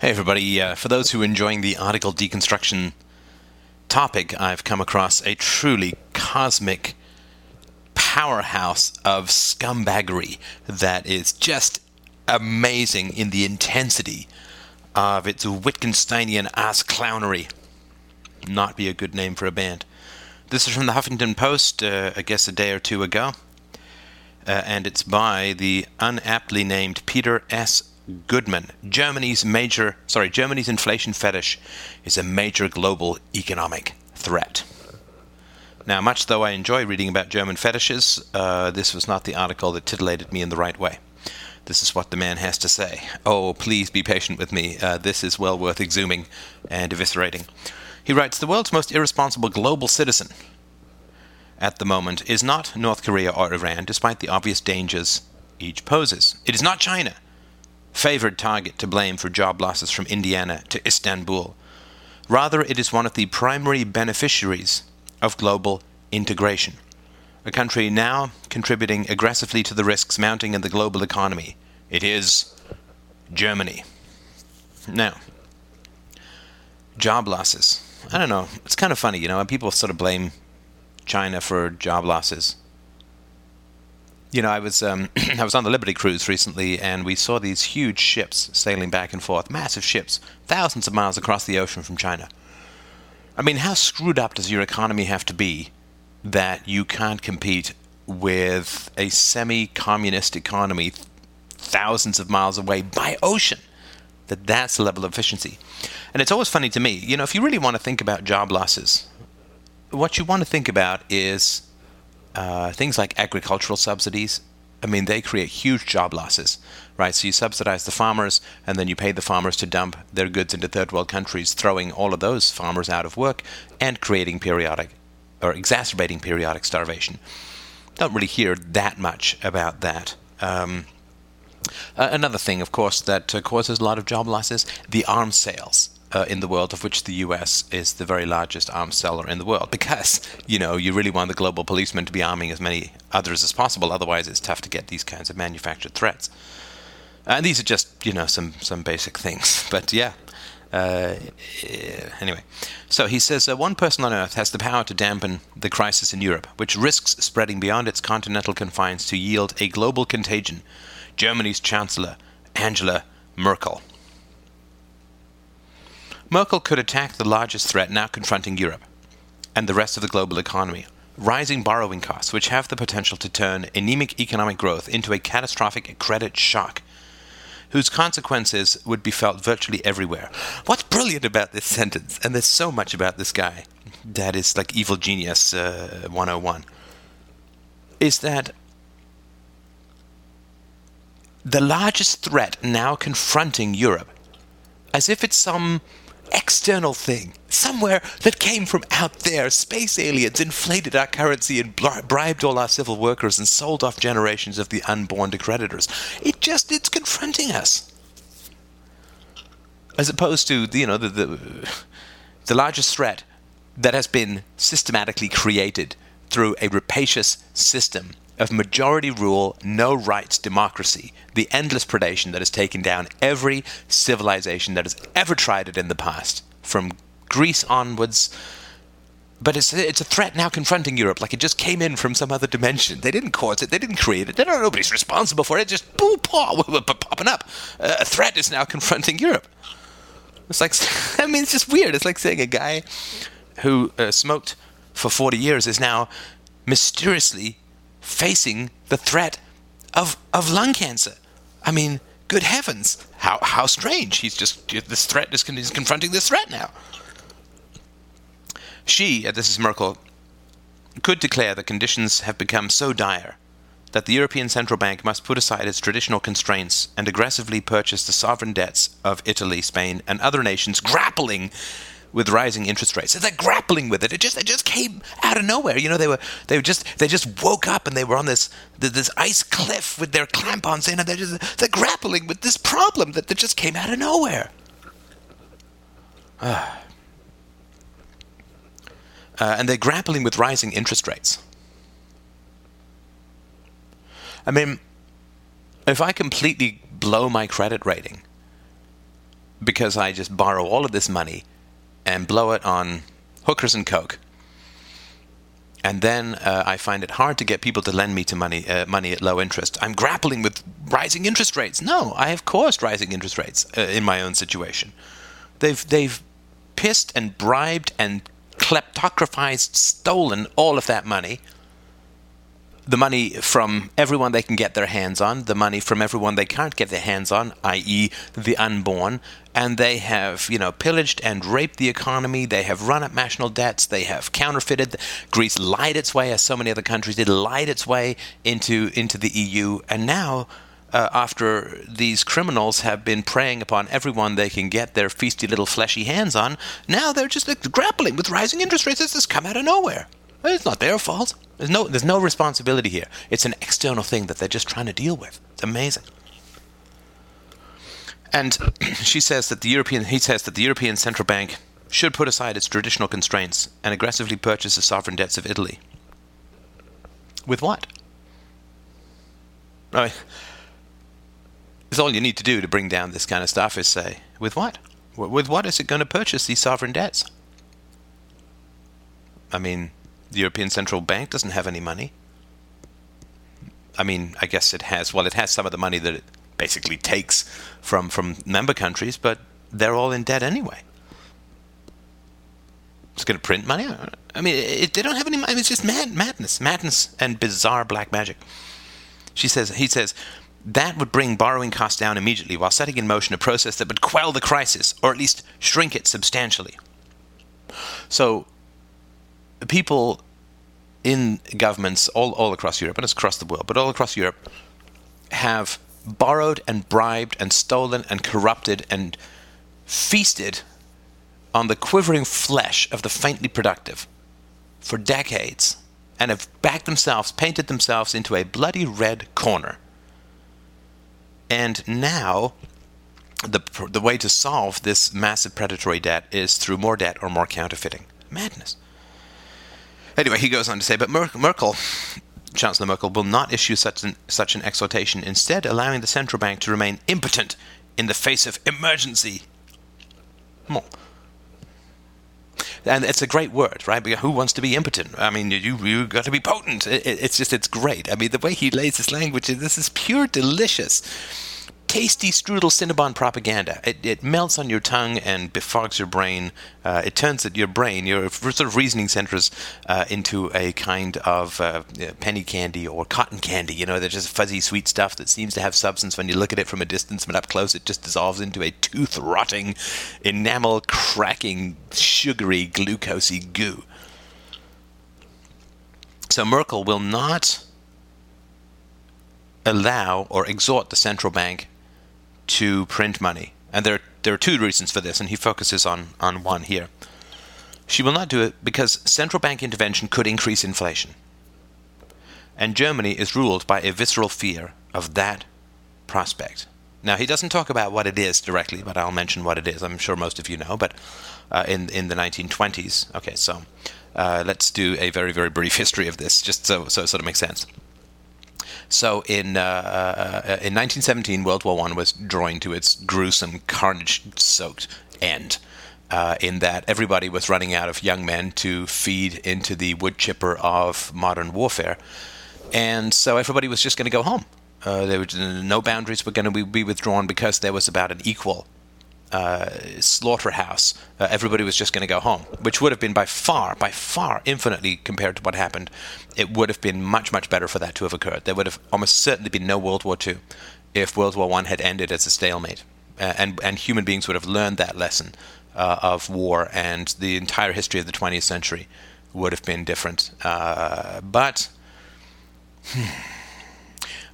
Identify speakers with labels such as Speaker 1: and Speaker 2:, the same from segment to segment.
Speaker 1: Hey, everybody. Uh, for those who are enjoying the article deconstruction topic, I've come across a truly cosmic powerhouse of scumbaggery that is just amazing in the intensity of its Wittgensteinian ass clownery. Not be a good name for a band. This is from the Huffington Post, uh, I guess a day or two ago, uh, and it's by the unaptly named Peter S. Goodman. Germany's major, sorry, Germany's inflation fetish is a major global economic threat. Now, much though I enjoy reading about German fetishes, uh, this was not the article that titillated me in the right way. This is what the man has to say. Oh, please be patient with me. Uh, this is well worth exhuming and eviscerating. He writes The world's most irresponsible global citizen at the moment is not North Korea or Iran, despite the obvious dangers each poses. It is not China, favored target to blame for job losses from Indiana to Istanbul. Rather, it is one of the primary beneficiaries of global integration a country now contributing aggressively to the risks mounting in the global economy. It is Germany. Now, job losses. I don't know. It's kind of funny, you know, people sort of blame China for job losses. You know, I was um, I was on the Liberty cruise recently, and we saw these huge ships sailing back and forth, massive ships, thousands of miles across the ocean from China. I mean, how screwed up does your economy have to be that you can't compete with a semi-communist economy thousands of miles away by ocean? That that's the level of efficiency. And it's always funny to me, you know, if you really want to think about job losses, what you want to think about is uh, things like agricultural subsidies. I mean, they create huge job losses, right? So you subsidize the farmers, and then you pay the farmers to dump their goods into third world countries, throwing all of those farmers out of work and creating periodic or exacerbating periodic starvation. Don't really hear that much about that. Um, uh, another thing, of course, that uh, causes a lot of job losses the arms sales. Uh, in the world, of which the US is the very largest arms seller in the world, because you know you really want the global policeman to be arming as many others as possible. Otherwise, it's tough to get these kinds of manufactured threats. And these are just you know some some basic things, but yeah. Uh, anyway, so he says uh, one person on Earth has the power to dampen the crisis in Europe, which risks spreading beyond its continental confines to yield a global contagion. Germany's Chancellor, Angela Merkel. Merkel could attack the largest threat now confronting Europe and the rest of the global economy rising borrowing costs, which have the potential to turn anemic economic growth into a catastrophic credit shock, whose consequences would be felt virtually everywhere. What's brilliant about this sentence, and there's so much about this guy that is like evil genius uh, 101, is that the largest threat now confronting Europe, as if it's some external thing, somewhere that came from out there. Space aliens inflated our currency and bribed all our civil workers and sold off generations of the unborn to creditors. It just, it's confronting us. As opposed to, you know, the, the, the largest threat that has been systematically created through a rapacious system of majority rule, no rights democracy, the endless predation that has taken down every civilization that has ever tried it in the past, from Greece onwards. But it's, it's a threat now confronting Europe, like it just came in from some other dimension. They didn't cause it, they didn't create it, they don't, nobody's responsible for it, just boom, paw, popping up. A threat is now confronting Europe. It's like, I mean, it's just weird. It's like saying a guy who uh, smoked for 40 years is now mysteriously facing the threat of, of lung cancer. I mean, good heavens, how, how strange. He's just, this threat is he's confronting this threat now. She, uh, this is Merkel, could declare that conditions have become so dire that the European Central Bank must put aside its traditional constraints and aggressively purchase the sovereign debts of Italy, Spain, and other nations grappling with rising interest rates. they're grappling with it. It just it just came out of nowhere. You know, they were they were just they just woke up and they were on this this ice cliff with their crampons in, and they're just they're grappling with this problem that, that just came out of nowhere. Uh, uh, and they're grappling with rising interest rates. I mean, if I completely blow my credit rating, because I just borrow all of this money and blow it on hookers and coke. And then uh, I find it hard to get people to lend me to money uh, money at low interest. I'm grappling with rising interest rates. No, I have caused rising interest rates uh, in my own situation. They've they've pissed and bribed and kleptocratized, stolen all of that money the money from everyone they can get their hands on, the money from everyone they can't get their hands on, i.e., the unborn, and they have, you know, pillaged and raped the economy. They have run up national debts. They have counterfeited. Greece lied its way, as so many other countries did, lied its way into into the EU, and now. Uh, after these criminals have been preying upon everyone they can get their feisty little fleshy hands on, now they're just like, grappling with rising interest rates. This has come out of nowhere. It's not their fault. There's no there's no responsibility here. It's an external thing that they're just trying to deal with. It's amazing. And she says that the European he says that the European Central Bank should put aside its traditional constraints and aggressively purchase the sovereign debts of Italy. With what? I mean, it's all you need to do to bring down this kind of stuff is say, with what? With what is it going to purchase these sovereign debts? I mean, the European Central Bank doesn't have any money. I mean, I guess it has. Well, it has some of the money that it basically takes from from member countries, but they're all in debt anyway. It's going to print money. I mean, it, they don't have any money. It's just mad madness, madness, and bizarre black magic. She says. He says. That would bring borrowing costs down immediately while setting in motion a process that would quell the crisis, or at least shrink it substantially. So people in governments all, all across Europe, and it's across the world, but all across Europe, have borrowed and bribed and stolen and corrupted and feasted on the quivering flesh of the faintly productive for decades and have backed themselves, painted themselves into a bloody red corner. And now, the, the way to solve this massive predatory debt is through more debt or more counterfeiting. Madness. Anyway, he goes on to say, but Merkel, Chancellor Merkel, will not issue such an, such an exhortation, instead, allowing the central bank to remain impotent in the face of emergency. More. And it's a great word, right? Because who wants to be impotent? I mean, you you got to be potent. It, it's just it's great. I mean, the way he lays his language, this is pure delicious tasty strudel Cinnabon propaganda. It, it melts on your tongue and befogs your brain. Uh, it turns your brain, your sort of reasoning centers, uh, into a kind of uh, penny candy or cotton candy. You know, they're just fuzzy, sweet stuff that seems to have substance when you look at it from a distance, but up close it just dissolves into a tooth rotting, enamel cracking, sugary, glucosey goo. So Merkel will not allow or exhort the central bank to print money. And there, there are two reasons for this, and he focuses on, on one here. She will not do it because central bank intervention could increase inflation. And Germany is ruled by a visceral fear of that prospect. Now, he doesn't talk about what it is directly, but I'll mention what it is. I'm sure most of you know, but uh, in, in the 1920s. Okay, so uh, let's do a very, very brief history of this, just so, so it sort of makes sense. So in uh, uh, in 1917, World War One was drawing to its gruesome, carnage-soaked end. Uh, in that everybody was running out of young men to feed into the wood chipper of modern warfare, and so everybody was just going to go home. Uh, there were no boundaries were going to be withdrawn because there was about an equal uh, slaughterhouse, uh, everybody was just going to go home, which would have been by far, by far, infinitely compared to what happened. It would have been much, much better for that to have occurred. There would have almost certainly been no World War II if World War One had ended as a stalemate, uh, and and human beings would have learned that lesson uh, of war, and the entire history of the 20th century would have been different. Uh, but.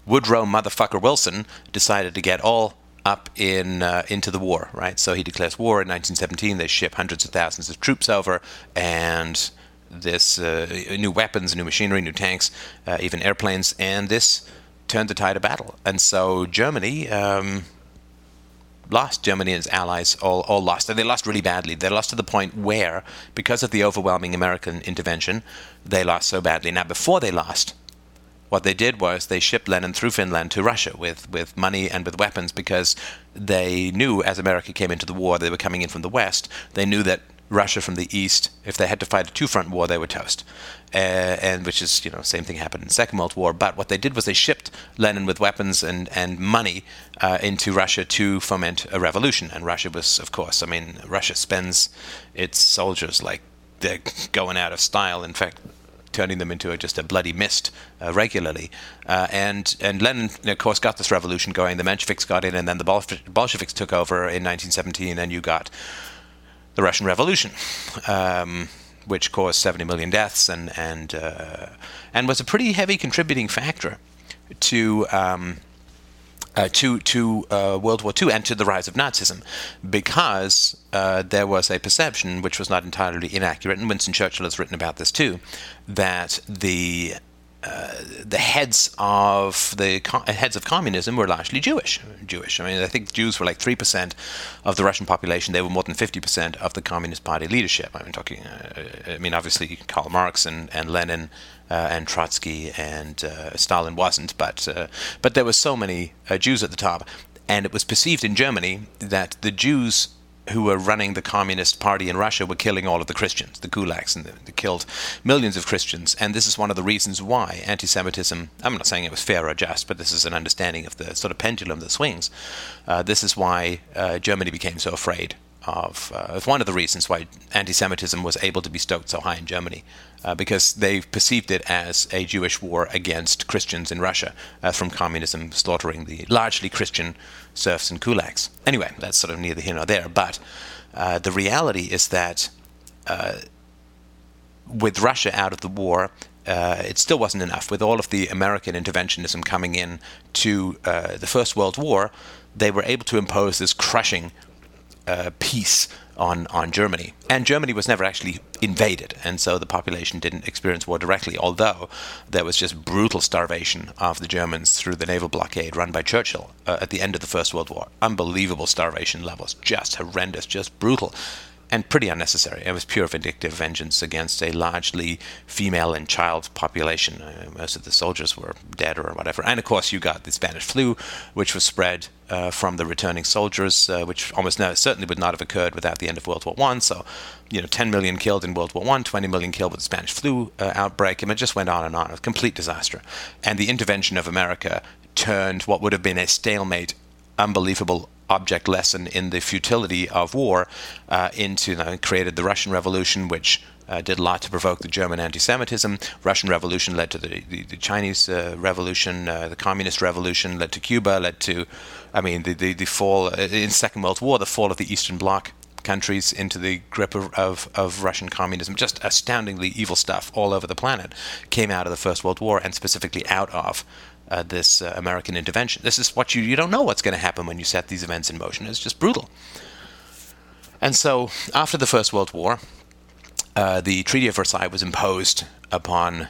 Speaker 1: Woodrow motherfucker Wilson decided to get all up in uh, into the war, right? So he declares war in 1917. They ship hundreds of thousands of troops over, and this uh, new weapons, new machinery, new tanks, uh, even airplanes, and this turned the tide of battle. And so Germany um, lost. Germany and its allies all, all lost, and they lost really badly. They lost to the point where, because of the overwhelming American intervention, they lost so badly. Now, before they lost, what they did was they shipped Lenin through Finland to Russia with, with money and with weapons because they knew as America came into the war, they were coming in from the west. They knew that Russia from the east, if they had to fight a two-front war, they were toast. Uh, and which is, you know, same thing happened in the Second World War. But what they did was they shipped Lenin with weapons and and money uh, into Russia to foment a revolution. And Russia was, of course, I mean, Russia spends its soldiers like they're going out of style. In fact, turning them into a, just a bloody mist uh, regularly. Uh, and and Lenin, of course, got this revolution going. The Mensheviks got in, and then the Bolsheviks took over in 1917, and you got the Russian Revolution, um, which caused 70 million deaths and and uh, and was a pretty heavy contributing factor to. Um, uh, to to uh, World War II and to the rise of Nazism, because uh, there was a perception, which was not entirely inaccurate, and Winston Churchill has written about this too, that the uh, the heads of the co- heads of communism were largely Jewish. Jewish. I mean, I think Jews were like three percent of the Russian population. They were more than fifty percent of the Communist Party leadership. I mean, talking. Uh, I mean, obviously Karl Marx and, and Lenin uh, and Trotsky and uh, Stalin wasn't, but uh, but there were so many Jews at the top, and it was perceived in Germany that the Jews who were running the Communist Party in Russia were killing all of the Christians, the gulags, and they, killed millions of Christians. And this is one of the reasons why anti Semitism, I'm not saying it was fair or just, but this is an understanding of the sort of pendulum that swings. Uh, this is why uh, Germany became so afraid of. Uh, one of the reasons why anti Semitism was able to be stoked so high in Germany. Uh, because they perceived it as a Jewish war against Christians in Russia uh, from communism slaughtering the largely Christian serfs and kulaks. Anyway, that's sort of neither here nor there. But uh, the reality is that uh, with Russia out of the war, uh, it still wasn't enough. With all of the American interventionism coming in to uh, the First World War, they were able to impose this crushing uh, peace on, on Germany. And Germany was never actually invaded, and so the population didn't experience war directly, although there was just brutal starvation of the Germans through the naval blockade run by Churchill uh, at the end of the First World War. Unbelievable starvation levels, just horrendous, just brutal and pretty unnecessary. It was pure vindictive vengeance against a largely female and child population. Uh, most of the soldiers were dead or whatever. And of course, you got the Spanish flu, which was spread uh, from the returning soldiers, uh, which almost no, certainly would not have occurred without the end of World War One. So, you know, 10 million killed in World War One, 20 million killed with the Spanish flu uh, outbreak, and it just went on and on. A complete disaster. And the intervention of America turned what would have been a stalemate unbelievable object lesson in the futility of war uh, into you created the Russian Revolution, which uh, did a lot to provoke the German anti-Semitism. Russian Revolution led to the, the, the Chinese uh, Revolution, uh, the Communist Revolution led to Cuba, led to, I mean, the, the, the fall uh, in Second World War, the fall of the Eastern Bloc countries into the grip of, of, of, Russian communism. Just astoundingly evil stuff all over the planet came out of the First World War and specifically out of uh, this uh, American intervention. This is what you you don't know what's going to happen when you set these events in motion. It's just brutal. And so, after the First World War, uh, the Treaty of Versailles was imposed upon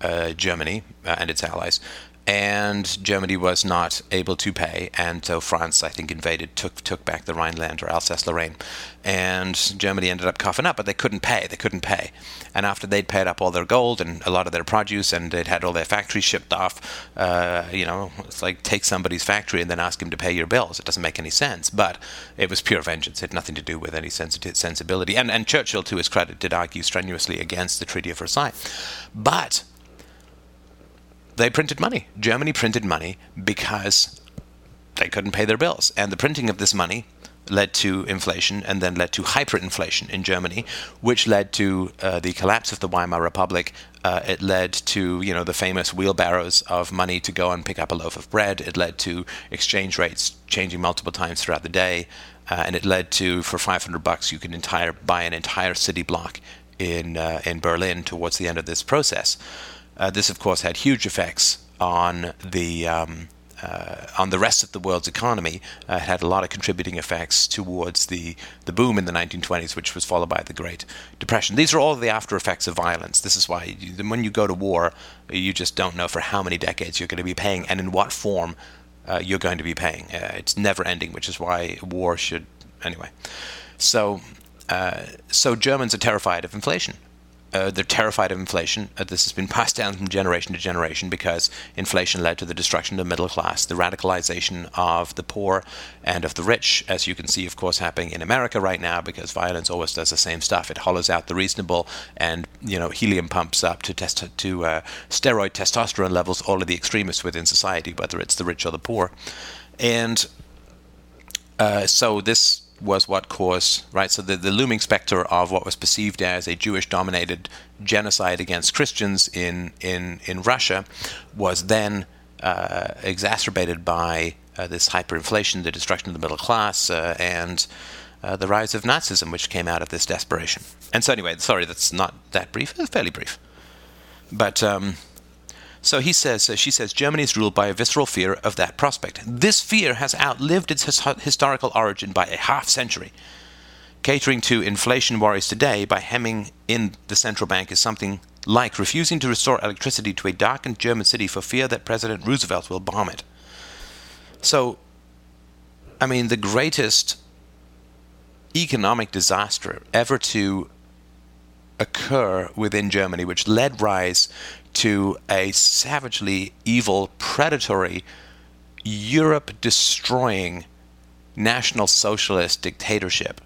Speaker 1: uh, Germany uh, and its allies, and Germany was not able to pay, and so France, I think, invaded, took took back the Rhineland or Alsace-Lorraine, and Germany ended up coughing up, but they couldn't pay. They couldn't pay, and after they'd paid up all their gold and a lot of their produce, and they'd had all their factories shipped off, uh, you know, it's like take somebody's factory and then ask him to pay your bills. It doesn't make any sense, but it was pure vengeance. It had nothing to do with any sensibility, and and Churchill, to his credit, did argue strenuously against the Treaty of Versailles, but they printed money. Germany printed money because they couldn't pay their bills. And the printing of this money led to inflation and then led to hyperinflation in Germany, which led to uh, the collapse of the Weimar Republic. Uh, it led to you know the famous wheelbarrows of money to go and pick up a loaf of bread. It led to exchange rates changing multiple times throughout the day, uh, and it led to for 500 bucks you could entire buy an entire city block in uh, in Berlin towards the end of this process. Uh, this, of course, had huge effects on the um, uh, on the rest of the world's economy. Uh, it had a lot of contributing effects towards the the boom in the 1920s, which was followed by the Great Depression. These are all the after effects of violence. This is why you, when you go to war, you just don't know for how many decades you're going to be paying and in what form uh, you're going to be paying. Uh, it's never ending, which is why war should anyway. So. So Germans are terrified of inflation uh, they're terrified of inflation. Uh, this has been passed down from generation to generation because inflation led to the destruction of the middle class, the radicalization of the poor and of the rich, as you can see, of course, happening in America right now because violence always does the same stuff. It hollows out the reasonable and, you know, helium pumps up to, test, to uh, steroid testosterone levels all of the extremists within society, whether it's the rich or the poor. And uh, so this was what caused, right? So the, the looming specter of what was perceived as a Jewish dominated genocide against Christians in, in, in Russia was then uh, exacerbated by uh, this hyperinflation, the destruction of the middle class, uh, and uh, the rise of Nazism, which came out of this desperation. And so, anyway, sorry, that's not that brief, fairly brief. But um, so he says, she says, Germany is ruled by a visceral fear of that prospect. This fear has outlived its his- historical origin by a half century. Catering to inflation worries today by hemming in the central bank is something like refusing to restore electricity to a darkened German city for fear that President Roosevelt will bomb it. So, I mean, the greatest economic disaster ever to occur within Germany, which led rise to a savagely evil, predatory, Europe destroying National Socialist dictatorship,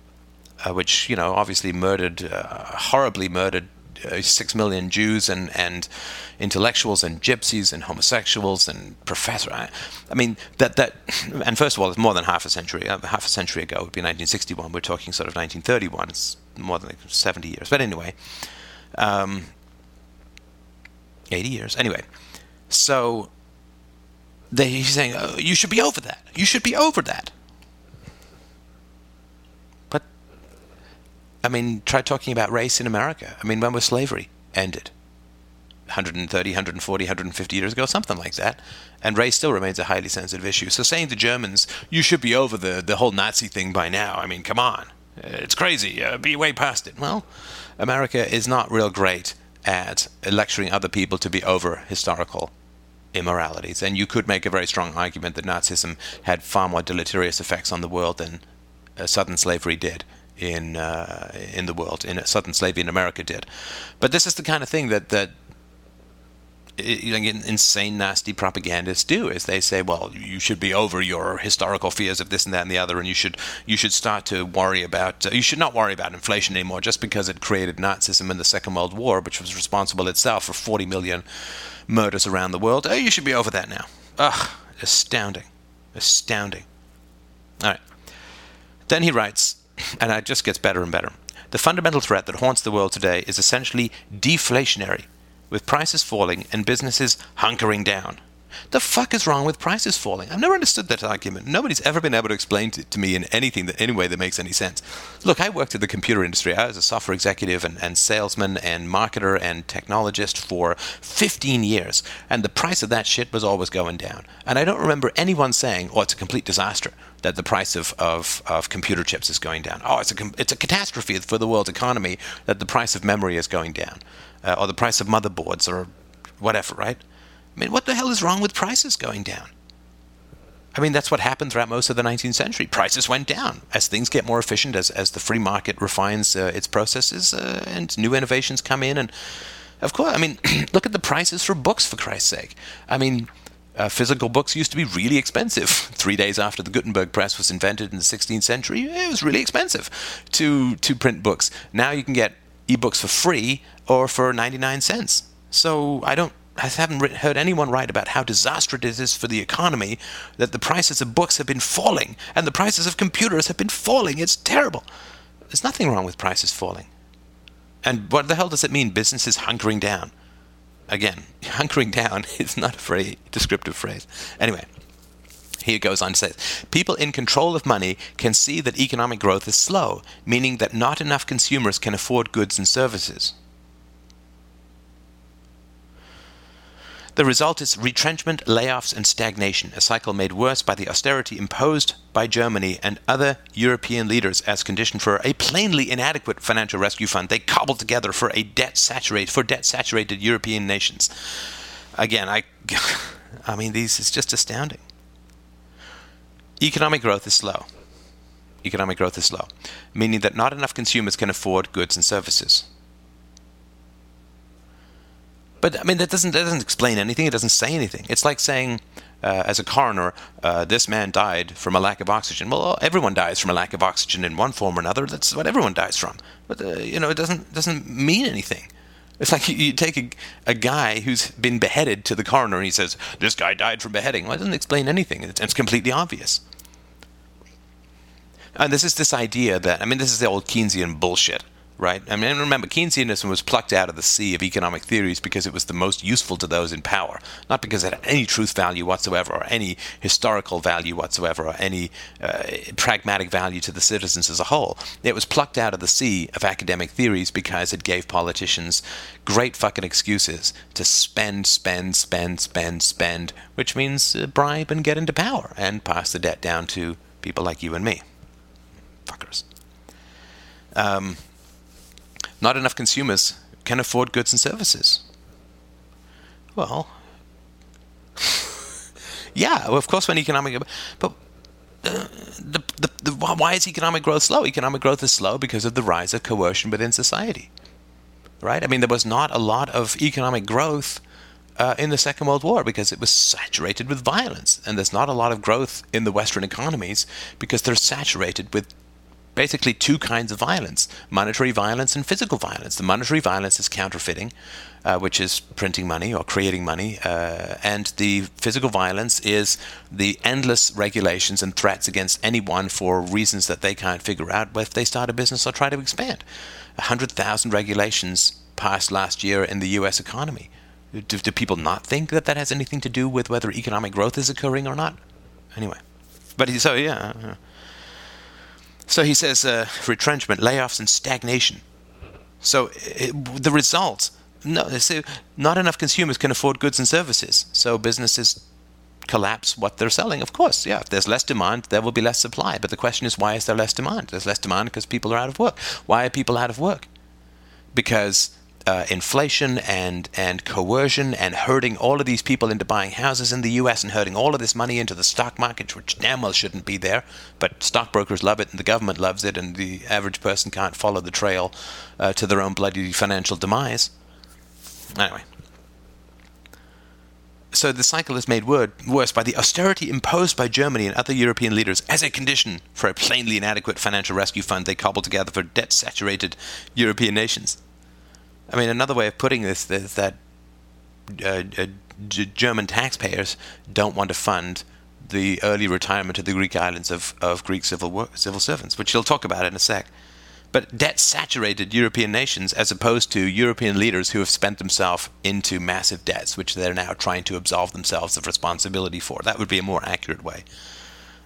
Speaker 1: uh, which, you know, obviously murdered, uh, horribly murdered uh, six million Jews and, and intellectuals and gypsies and homosexuals and professors. I, I, mean, that, that, and first of all, it's more than half a century. Uh, half a century ago it would be 1961. We're talking sort of 1931. It's more than like 70 years. But anyway, um, 80 years. Anyway, so they, he's saying, oh, you should be over that. You should be over that. But, I mean, try talking about race in America. I mean, when was slavery ended? 130, 140, 150 years ago, something like that. And race still remains a highly sensitive issue. So saying to Germans, you should be over the, the whole Nazi thing by now, I mean, come on. It's crazy. Uh, be way past it. Well, America is not real great at lecturing other people to be over historical immoralities. And you could make a very strong argument that Nazism had far more deleterious effects on the world than uh, Southern slavery did in uh, in the world, in Southern slavery in America did. But this is the kind of thing that that insane, nasty propagandists do is they say, well, you should be over your historical fears of this and that and the other, and you should you should start to worry about uh, you should not worry about inflation anymore just because it created Nazism in the Second World War, which was responsible itself for 40 million murders around the world. Oh, you should be over that now. Ugh, astounding, astounding. All right. Then he writes, and it just gets better and better. The fundamental threat that haunts the world today is essentially deflationary with prices falling and businesses hunkering down. The fuck is wrong with prices falling? I've never understood that argument. Nobody's ever been able to explain it to me in anything that any way that makes any sense. Look, I worked in the computer industry. I was a software executive and, and salesman and marketer and technologist for 15 years, and the price of that shit was always going down. And I don't remember anyone saying, "Oh, it's a complete disaster." That the price of, of, of computer chips is going down. Oh, it's a, it's a catastrophe for the world's economy that the price of memory is going down uh, or the price of motherboards or whatever, right? I mean, what the hell is wrong with prices going down? I mean, that's what happened throughout most of the 19th century. Prices went down as things get more efficient, as, as the free market refines uh, its processes, uh, and new innovations come in. And of course, I mean, look at the prices for books, for Christ's sake. I mean, uh, physical books used to be really expensive. Three days after the Gutenberg press was invented in the 16th century, it was really expensive to, to print books. Now you can get ebooks for free or for 99 cents. So I don't I haven't heard anyone write about how disastrous it is for the economy that the prices of books have been falling and the prices of computers have been falling. It's terrible. There's nothing wrong with prices falling. And what the hell does it mean, businesses hunkering down? Again, hunkering down is not a very descriptive phrase. Anyway, he goes on to say, people in control of money can see that economic growth is slow, meaning that not enough consumers can afford goods and services. The result is retrenchment, layoffs, and stagnation, a cycle made worse by the austerity imposed by Germany and other European leaders as condition for a plainly inadequate financial rescue fund they cobbled together for a debt saturated for debt saturated European nations. Again, I I mean these is just astounding. Economic growth is slow. Economic growth is slow, meaning that not enough consumers can afford goods and services. But I mean, that doesn't that doesn't explain anything. It doesn't say anything. It's like saying, uh, as a coroner, uh, this man died from a lack of oxygen. Well, everyone dies from a lack of oxygen in one form or another. That's what everyone dies from. But uh, you know, it doesn't doesn't mean anything. It's like you take a, a guy who's been beheaded to the coroner and he says, This guy died from beheading. Well, it doesn't explain anything. It's, it's completely obvious. And this is this idea that, I mean, this is the old Keynesian bullshit right? I mean, remember, Keynesianism was plucked out of the sea of economic theories because it was the most useful to those in power, not because it had any truth value whatsoever, or any historical value whatsoever, or any uh, pragmatic value to the citizens as a whole. It was plucked out of the sea of academic theories because it gave politicians great fucking excuses to spend, spend, spend, spend, spend, which means uh, bribe and get into power and pass the debt down to people like you and me. Fuckers. Um, not enough consumers can afford goods and services. Well, yeah, well, of course, when economic, but uh, the, the, the, why is economic growth slow? Economic growth is slow because of the rise of coercion within society, right? I mean, there was not a lot of economic growth uh, in the Second World War because it was saturated with violence, and there's not a lot of growth in the Western economies because they're saturated with basically two kinds of violence monetary violence and physical violence. The monetary violence is counterfeiting, uh, which is printing money or creating money, uh, and the physical violence is the endless regulations and threats against anyone for reasons that they can't figure out if they start a business or try to expand. 100,000 regulations passed last year in the US economy. Do, do people not think that that has anything to do with whether economic growth is occurring or not? Anyway. But so, yeah. So he says uh, retrenchment, layoffs, and stagnation. So it, the result, no, so not enough consumers can afford goods and services. So businesses collapse what they're selling. Of course, yeah. If there's less demand, there will be less supply. But the question is, why is there less demand? There's less demand because people are out of work. Why are people out of work? Because uh, inflation and and coercion and herding all of these people into buying houses in the U.S. and herding all of this money into the stock market, which damn well shouldn't be there, but stockbrokers love it and the government loves it, and the average person can't follow the trail uh, to their own bloody financial demise. Anyway. So the cycle is made worse by the austerity imposed by Germany and other European leaders as a condition for a plainly inadequate financial rescue fund they cobbled together for debt-saturated European nations. I mean, another way of putting this is that uh, uh, German taxpayers don't want to fund the early retirement of the Greek islands of, of Greek civil work, civil servants, which he'll talk about in a sec. But debt saturated European nations as opposed to European leaders who have spent themselves into massive debts, which they're now trying to absolve themselves of responsibility for. That would be a more accurate way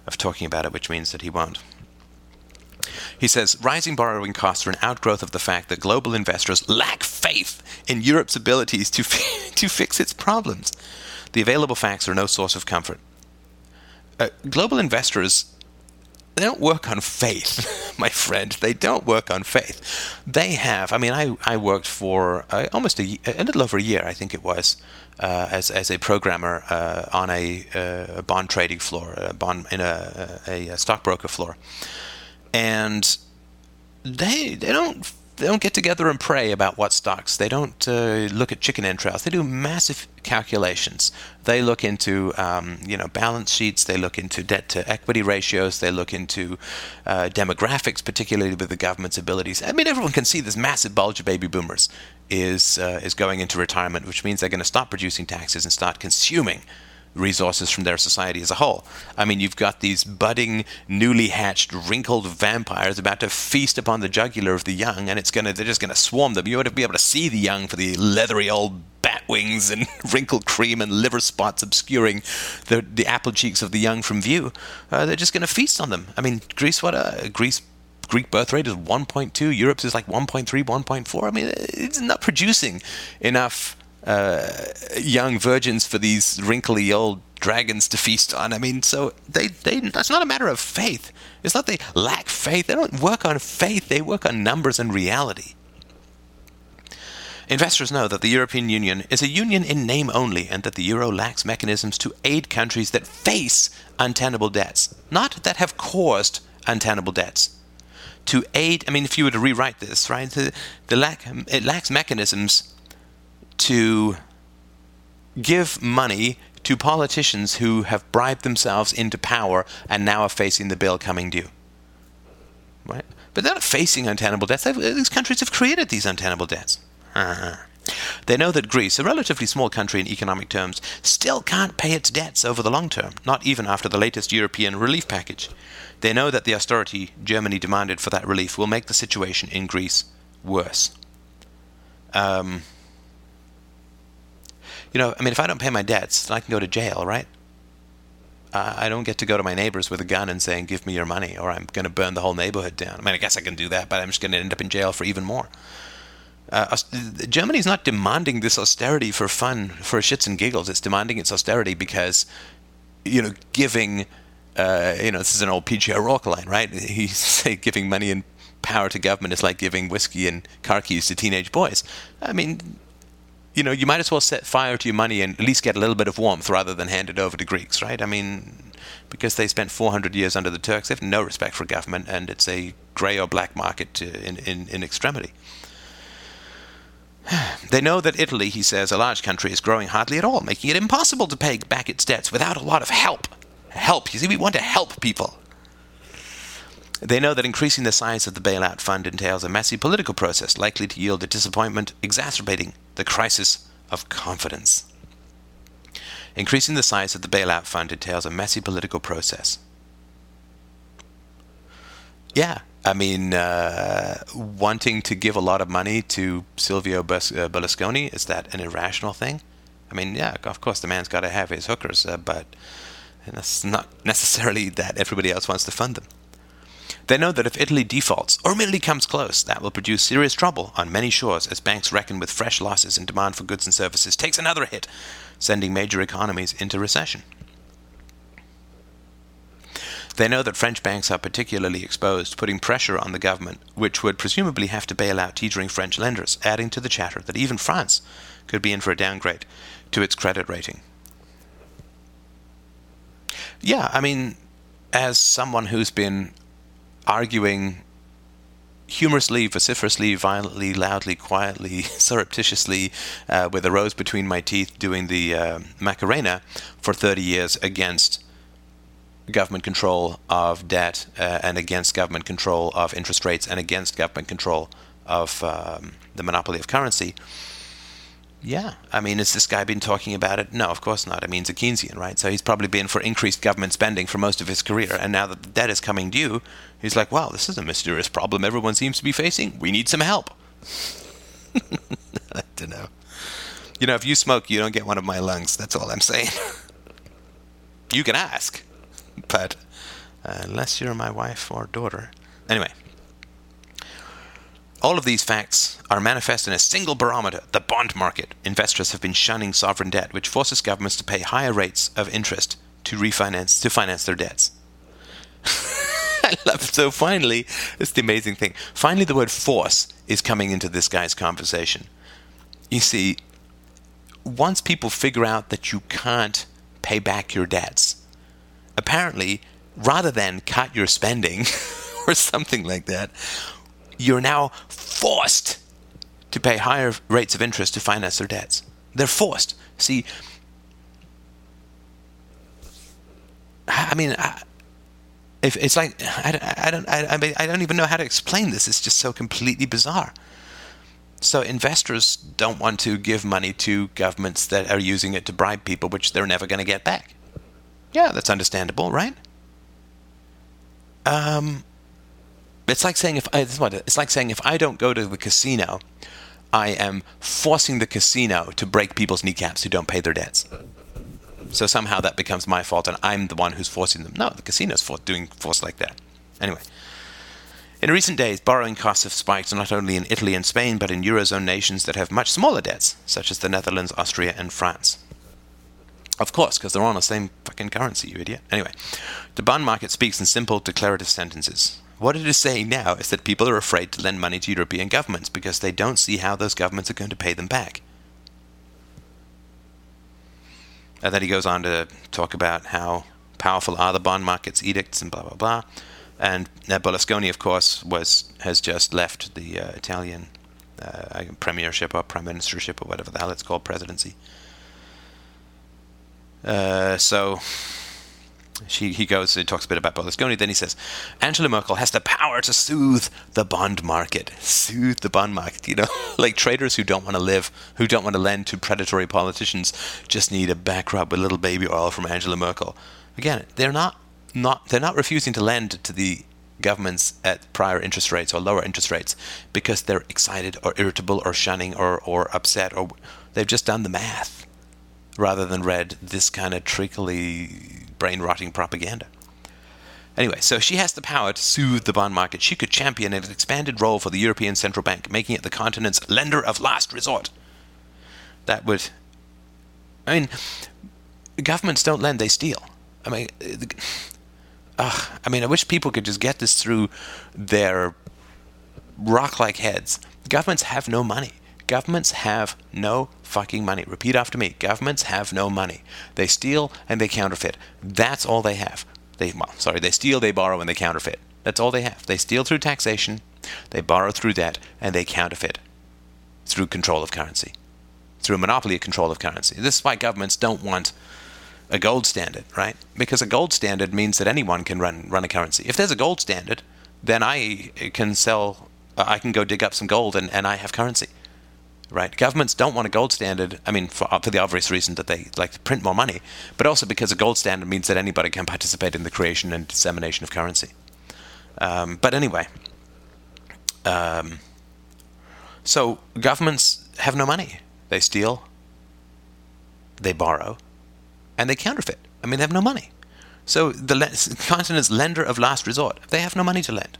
Speaker 1: of talking about it, which means that he won't. He says rising borrowing costs are an outgrowth of the fact that global investors lack faith in Europe's abilities to, to fix its problems. The available facts are no source of comfort. Uh, global investors they don't work on faith, my friend. They don't work on faith. They have. I mean, I, I worked for uh, almost a, a little over a year, I think it was, uh, as as a programmer uh, on a, uh, a, bond trading floor, a bond in a, a stockbroker floor, and they they don't they don't get together and pray about what stocks. They don't uh, look at chicken entrails. They do massive calculations. They look into um, you know balance sheets. They look into debt to equity ratios. They look into uh, demographics, particularly with the government's abilities. I mean, everyone can see this massive bulge of baby boomers is uh, is going into retirement, which means they're going to stop producing taxes and start consuming resources from their society as a whole. I mean, you've got these budding, newly hatched, wrinkled vampires about to feast upon the jugular of the young, and it's gonna they're just gonna swarm them. You ought to be able to see the young for the leathery old bat wings and wrinkled cream and liver spots obscuring the the apple cheeks of the young from view. Uh, they're just gonna feast on them. I mean, Greece, what a Greece Greek birth rate is 1.2. Europe's is like 1.3, 1.4. I mean, it's not producing enough uh, young virgins for these wrinkly old dragons to feast on. I mean, so they, they that's not a matter of faith. It's not they lack faith. They don't work on faith. They work on numbers and reality. Investors know that the European Union is a union in name only and that the euro lacks mechanisms to aid countries that face untenable debts, not that have caused untenable debts. To aid, I mean, if you were to rewrite this, right, the, the lack, it lacks mechanisms to give money to politicians who have bribed themselves into power and now are facing the bill coming due. Right? But they're not facing untenable debts. These countries have created these untenable debts. Uh-huh. They know that Greece, a relatively small country in economic terms, still can't pay its debts over the long term, not even after the latest European relief package. They know that the austerity Germany demanded for that relief will make the situation in Greece worse. Um, you know, I mean, if I don't pay my debts, I can go to jail, right? I don't get to go to my neighbors with a gun and saying, "Give me your money," or "I'm going to burn the whole neighborhood down." I mean, I guess I can do that, but I'm just going to end up in jail for even more. Uh, Germany's not demanding this austerity for fun, for shits and giggles. It's demanding its austerity because, you know, giving, uh, you know, this is an old P.J. O'Rourke line, right? He's say giving money and power to government is like giving whiskey and car keys to teenage boys. I mean, you know, you might as well set fire to your money and at least get a little bit of warmth rather than hand it over to Greeks, right? I mean, because they spent 400 years under the Turks, they have no respect for government, and it's a grey or black market in, in, in extremity. They know that Italy, he says, a large country, is growing hardly at all, making it impossible to pay back its debts without a lot of help. Help. You see, we want to help people. They know that increasing the size of the bailout fund entails a messy political process likely to yield a disappointment, exacerbating the crisis of confidence. Increasing the size of the bailout fund entails a messy political process. Yeah, I mean, uh, wanting to give a lot of money to Silvio uh, Berlusconi, is that an irrational thing? I mean, yeah, of course the man's got to have his hookers, uh, but it's not necessarily that everybody else wants to fund them. They know that if Italy defaults, or merely comes close, that will produce serious trouble on many shores as banks reckon with fresh losses and demand for goods and services takes another hit, sending major economies into recession. They know that French banks are particularly exposed, putting pressure on the government, which would presumably have to bail out teetering French lenders, adding to the chatter that even France could be in for a downgrade to its credit rating. Yeah, I mean, as someone who's been arguing humorously, vociferously, violently, loudly, quietly, surreptitiously, uh, with a rose between my teeth, doing the uh, Macarena for 30 years against government control of debt uh, and against government control of interest rates and against government control of um, the monopoly of currency. Yeah, I mean, has this guy been talking about it? No, of course not. I mean, he's a Keynesian, right? So he's probably been for increased government spending for most of his career. And now that the debt is coming due, he's like, wow, this is a mysterious problem everyone seems to be facing. We need some help. I don't know. You know, if you smoke, you don't get one of my lungs. That's all I'm saying. you can ask, but uh, unless you're my wife or daughter. Anyway, all of these facts are manifest in a single barometer, the bond market. Investors have been shunning sovereign debt, which forces governments to pay higher rates of interest to refinance to finance their debts. I love it. So finally, it's the amazing thing. Finally, the word force is coming into this guy's conversation. You see, once people figure out that you can't pay back your debts, apparently, rather than cut your spending or something like that, you're now forced to pay higher rates of interest to finance their debts. They're forced. See, I mean, if it's like I, I don't I, I, mean, I don't even know how to explain this. It's just so completely bizarre. So investors don't want to give money to governments that are using it to bribe people, which they're never going to get back. Yeah, that's understandable, right? Um, it's like saying if I, it's like saying if I don't go to the casino, I am forcing the casino to break people's kneecaps who don't pay their debts. So somehow that becomes my fault, and I'm the one who's forcing them. No, the casino's for doing force like that. Anyway, in recent days, borrowing costs have spiked not only in Italy and Spain, but in eurozone nations that have much smaller debts, such as the Netherlands, Austria, and France. Of course, because they're on the same fucking currency, you idiot. Anyway, the bond market speaks in simple declarative sentences. What it is saying now is that people are afraid to lend money to European governments because they don't see how those governments are going to pay them back. And then he goes on to talk about how powerful are the bond markets edicts and blah blah blah. And Berlusconi, of course, was has just left the uh, Italian uh, premiership or prime ministership or whatever the hell it's called, presidency. Uh, so she, he goes, and talks a bit about Berlusconi. Then he says, Angela Merkel has the power to soothe the bond market. Soothe the bond market. You know, like traders who don't want to live, who don't want to lend to predatory politicians, just need a back rub with little baby oil from Angela Merkel. Again, they're not, not, they're not refusing to lend to the governments at prior interest rates or lower interest rates because they're excited or irritable or shunning or, or upset or they've just done the math rather than read this kind of trickly brain rotting propaganda. Anyway, so she has the power to soothe the bond market. She could champion an expanded role for the European Central Bank, making it the continent's lender of last resort. That would. I mean, governments don't lend, they steal. I mean, uh, I mean, I wish people could just get this through their rock like heads. Governments have no money. Governments have no fucking money. Repeat after me. Governments have no money. They steal and they counterfeit. That's all they have. They well, sorry, they steal, they borrow, and they counterfeit. That's all they have. They steal through taxation, they borrow through debt, and they counterfeit through control of currency, through monopoly of control of currency. This is why governments don't want a gold standard, right? Because a gold standard means that anyone can run run a currency. If there's a gold standard, then I can sell. I can go dig up some gold, and, and I have currency right? Governments don't want a gold standard. I mean, for, for the obvious reason that they like to print more money, but also because a gold standard means that anybody can participate in the creation and dissemination of currency. Um, but anyway, um, so governments have no money. They steal, they borrow, and they counterfeit. I mean, they have no money. So the le- continent's lender of last resort, they have no money to lend.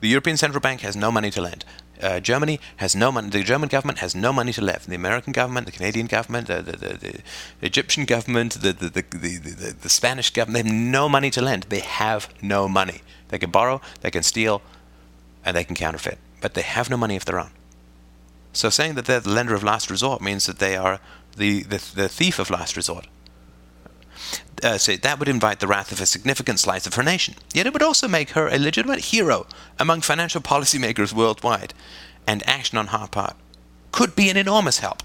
Speaker 1: The European Central Bank has no money to lend uh, Germany has no money. The German government has no money to lend. The American government, the Canadian government, the, the, the, the Egyptian government, the, the, the, the, the Spanish government, they have no money to lend. They have no money. They can borrow, they can steal, and they can counterfeit. But they have no money of their own. So saying that they're the lender of last resort means that they are the, the, the thief of last resort. Uh, so that would invite the wrath of a significant slice of her nation. Yet it would also make her a legitimate hero among financial policymakers worldwide, and action on her part could be an enormous help.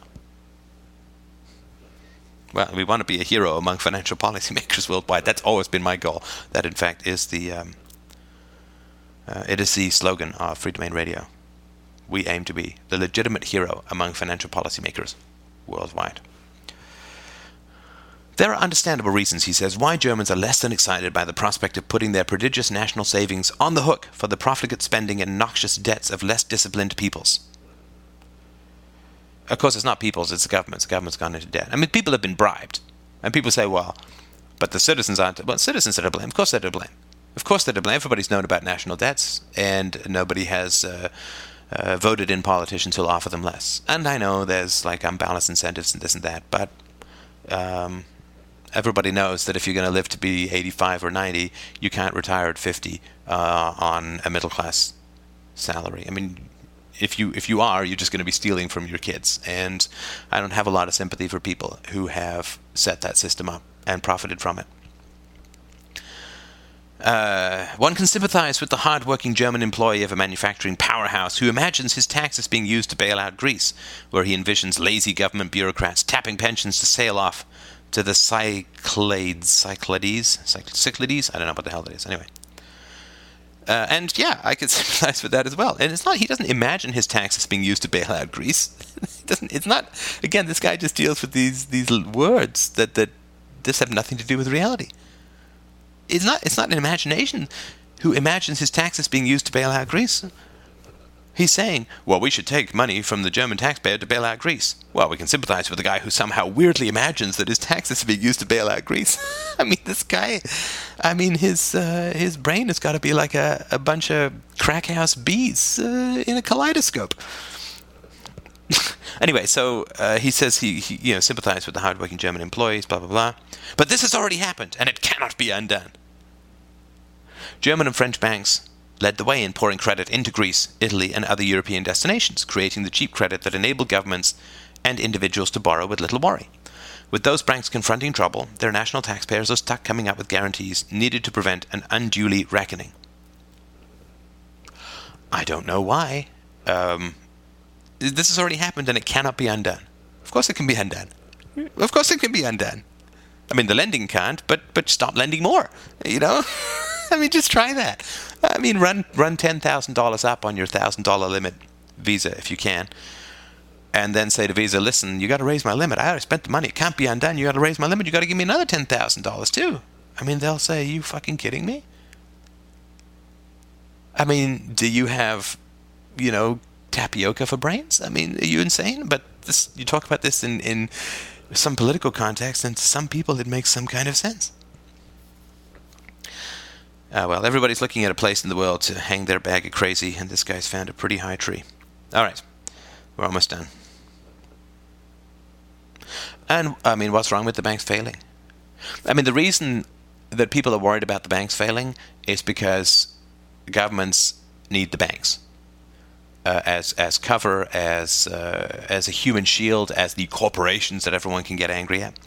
Speaker 1: Well, we want to be a hero among financial policymakers worldwide. That's always been my goal. That, in fact, is the um, uh, it is the slogan of Freedomain Radio. We aim to be the legitimate hero among financial policymakers worldwide. There are understandable reasons, he says, why Germans are less than excited by the prospect of putting their prodigious national savings on the hook for the profligate spending and noxious debts of less disciplined peoples. Of course, it's not peoples, it's the governments. The government's gone into debt. I mean, people have been bribed. And people say, well, but the citizens aren't. Well, citizens are to blame. Of course they're to blame. Of course they're to blame. Everybody's known about national debts, and nobody has uh, uh, voted in politicians who'll offer them less. And I know there's like unbalanced incentives and this and that, but um, everybody knows that if you're going to live to be 85 or 90, you can't retire at 50 uh, on a middle class salary. I mean, if you if you are, you're just going to be stealing from your kids. And I don't have a lot of sympathy for people who have set that system up and profited from it. Uh, one can sympathize with the hard-working German employee of a manufacturing powerhouse who imagines his taxes being used to bail out Greece, where he envisions lazy government bureaucrats tapping pensions to sail off to the Cyclades, Cyclades, Cyclades. I don't know what the hell that is. Anyway, uh, and yeah, I could sympathize with that as well. And it's not he doesn't imagine his taxes being used to bail out Greece. doesn't. It's not. Again, this guy just deals with these these words that that just have nothing to do with reality. It's not. It's not an imagination who imagines his taxes being used to bail out Greece. He's saying, well, we should take money from the German taxpayer to bail out Greece. Well, we can sympathize with the guy who somehow weirdly imagines that his taxes are being used to bail out Greece. I mean, this guy, I mean, his uh, his brain has got to be like a, a bunch of crack house bees uh, in a kaleidoscope. anyway, so uh, he says he, he you know sympathizes with the hardworking German employees, blah blah blah. But this has already happened, and it cannot be undone. German and French banks led the way in pouring credit into Greece, Italy, and other European destinations, creating the cheap credit that enabled governments and individuals to borrow with little worry. With those banks confronting trouble, their national taxpayers are stuck coming up with guarantees needed to prevent an unduly reckoning. I don't know why. Um, this has already happened and it cannot be undone. Of course it can be undone. Of course it can be undone. I mean, the lending can't, but but stop lending more. You know, I mean, just try that. I mean, run run ten thousand dollars up on your thousand dollar limit Visa if you can, and then say to Visa, "Listen, you got to raise my limit. I already spent the money. It can't be undone. You got to raise my limit. You got to give me another ten thousand dollars too." I mean, they'll say, "You fucking kidding me?" I mean, do you have, you know, tapioca for brains? I mean, are you insane? But this, you talk about this in in some political context, and to some people, it makes some kind of sense. Uh, well, everybody's looking at a place in the world to hang their bag of crazy, and this guy's found a pretty high tree. All right, we're almost done. And I mean, what's wrong with the banks failing? I mean, the reason that people are worried about the banks failing is because governments need the banks uh, as as cover, as uh, as a human shield, as the corporations that everyone can get angry at.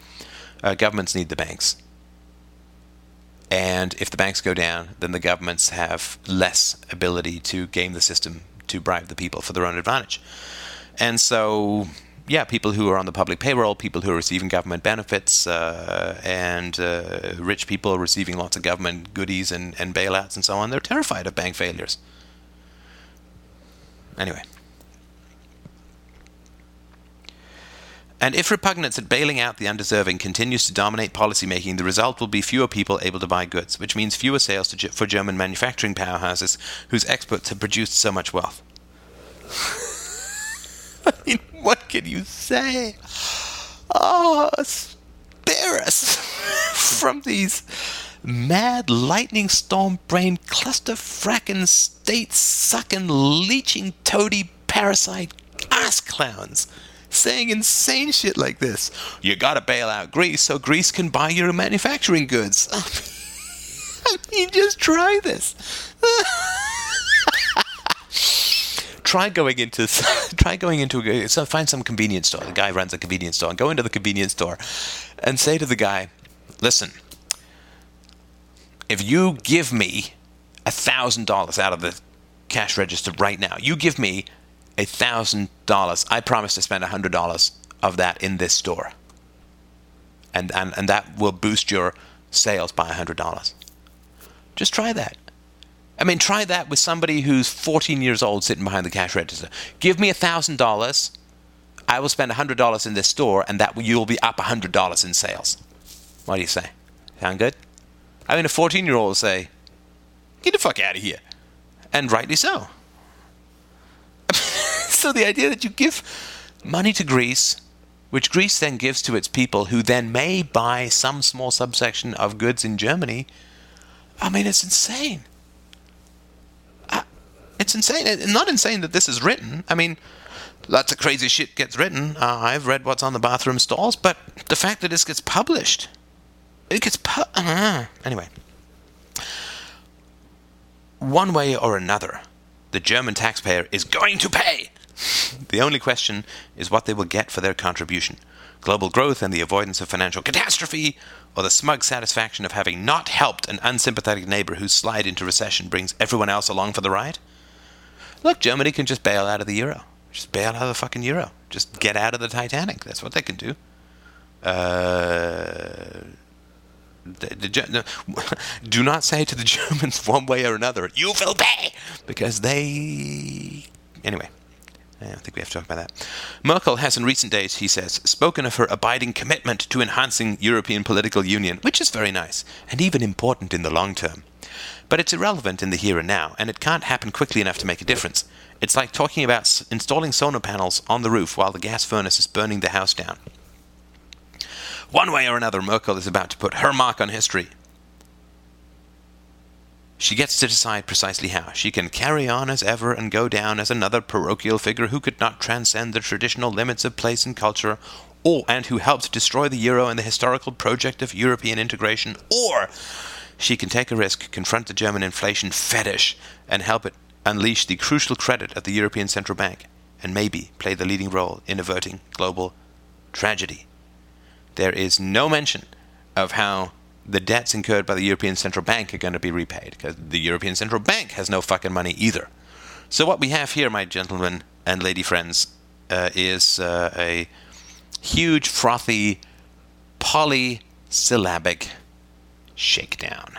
Speaker 1: Uh, governments need the banks, and if the banks go down, then the governments have less ability to game the system to bribe the people for their own advantage. And so, yeah, people who are on the public payroll, people who are receiving government benefits, uh, and uh, rich people receiving lots of government goodies and, and bailouts and so on, they're terrified of bank failures. Anyway. And if repugnance at bailing out the undeserving continues to dominate policymaking, the result will be fewer people able to buy goods, which means fewer sales for German manufacturing powerhouses whose exports have produced so much wealth. I mean, what can you say? Oh, spare us from these mad lightning storm brain cluster fracking state sucking leeching toady parasite ass clowns saying insane shit like this. You gotta bail out Greece so Greece can buy your manufacturing goods. I mean, just try this. try going into try going into a, so find some convenience store. The guy runs a convenience store go into the convenience store and say to the guy, "Listen, if you give me a thousand dollars out of the cash register right now, you give me a thousand dollars. I promise to spend a hundred dollars of that in this store, and and and that will boost your sales by a hundred dollars. Just try that. I mean, try that with somebody who's 14 years old sitting behind the cash register. Give me a thousand dollars. I will spend a hundred dollars in this store, and that you'll be up a hundred dollars in sales. What do you say? Sound good? I mean, a 14 year old will say, "Get the fuck out of here," and rightly so. So the idea that you give money to Greece, which Greece then gives to its people, who then may buy some small subsection of goods in Germany, I mean, it's insane. it's insane. It's not insane that this is written. I mean, lots of crazy shit gets written. Uh, I've read what's on the bathroom stalls, but the fact that this gets published, it gets pu- uh, anyway. One way or another, the German taxpayer is going to pay the only question is what they will get for their contribution global growth and the avoidance of financial catastrophe, or the smug satisfaction of having not helped an unsympathetic neighbor whose slide into recession brings everyone else along for the ride? Look, Germany can just bail out of the euro. Just bail out of the fucking euro. Just get out of the Titanic. That's what they can do. Uh, do not say to the Germans one way or another, you will pay, because they. Anyway. I think we have to talk about that. Merkel has in recent days, he says, spoken of her abiding commitment to enhancing European political union, which is very nice, and even important in the long term. But it's irrelevant in the here and now, and it can't happen quickly enough to make a difference. It's like talking about installing solar panels on the roof while the gas furnace is burning the house down. One way or another, Merkel is about to put her mark on history, she gets to decide precisely how. She can carry on as ever and go down as another parochial figure who could not transcend the traditional limits of place and culture, or and who helped destroy the euro and the historical project of European integration, or she can take a risk, confront the German inflation fetish, and help it unleash the crucial credit of the European Central Bank, and maybe play the leading role in averting global tragedy. There is no mention of how the debts incurred by the European Central Bank are going to be repaid because the European Central Bank has no fucking money either. So what we have here, my gentlemen and lady friends, uh, is uh, a huge, frothy, polysyllabic shakedown.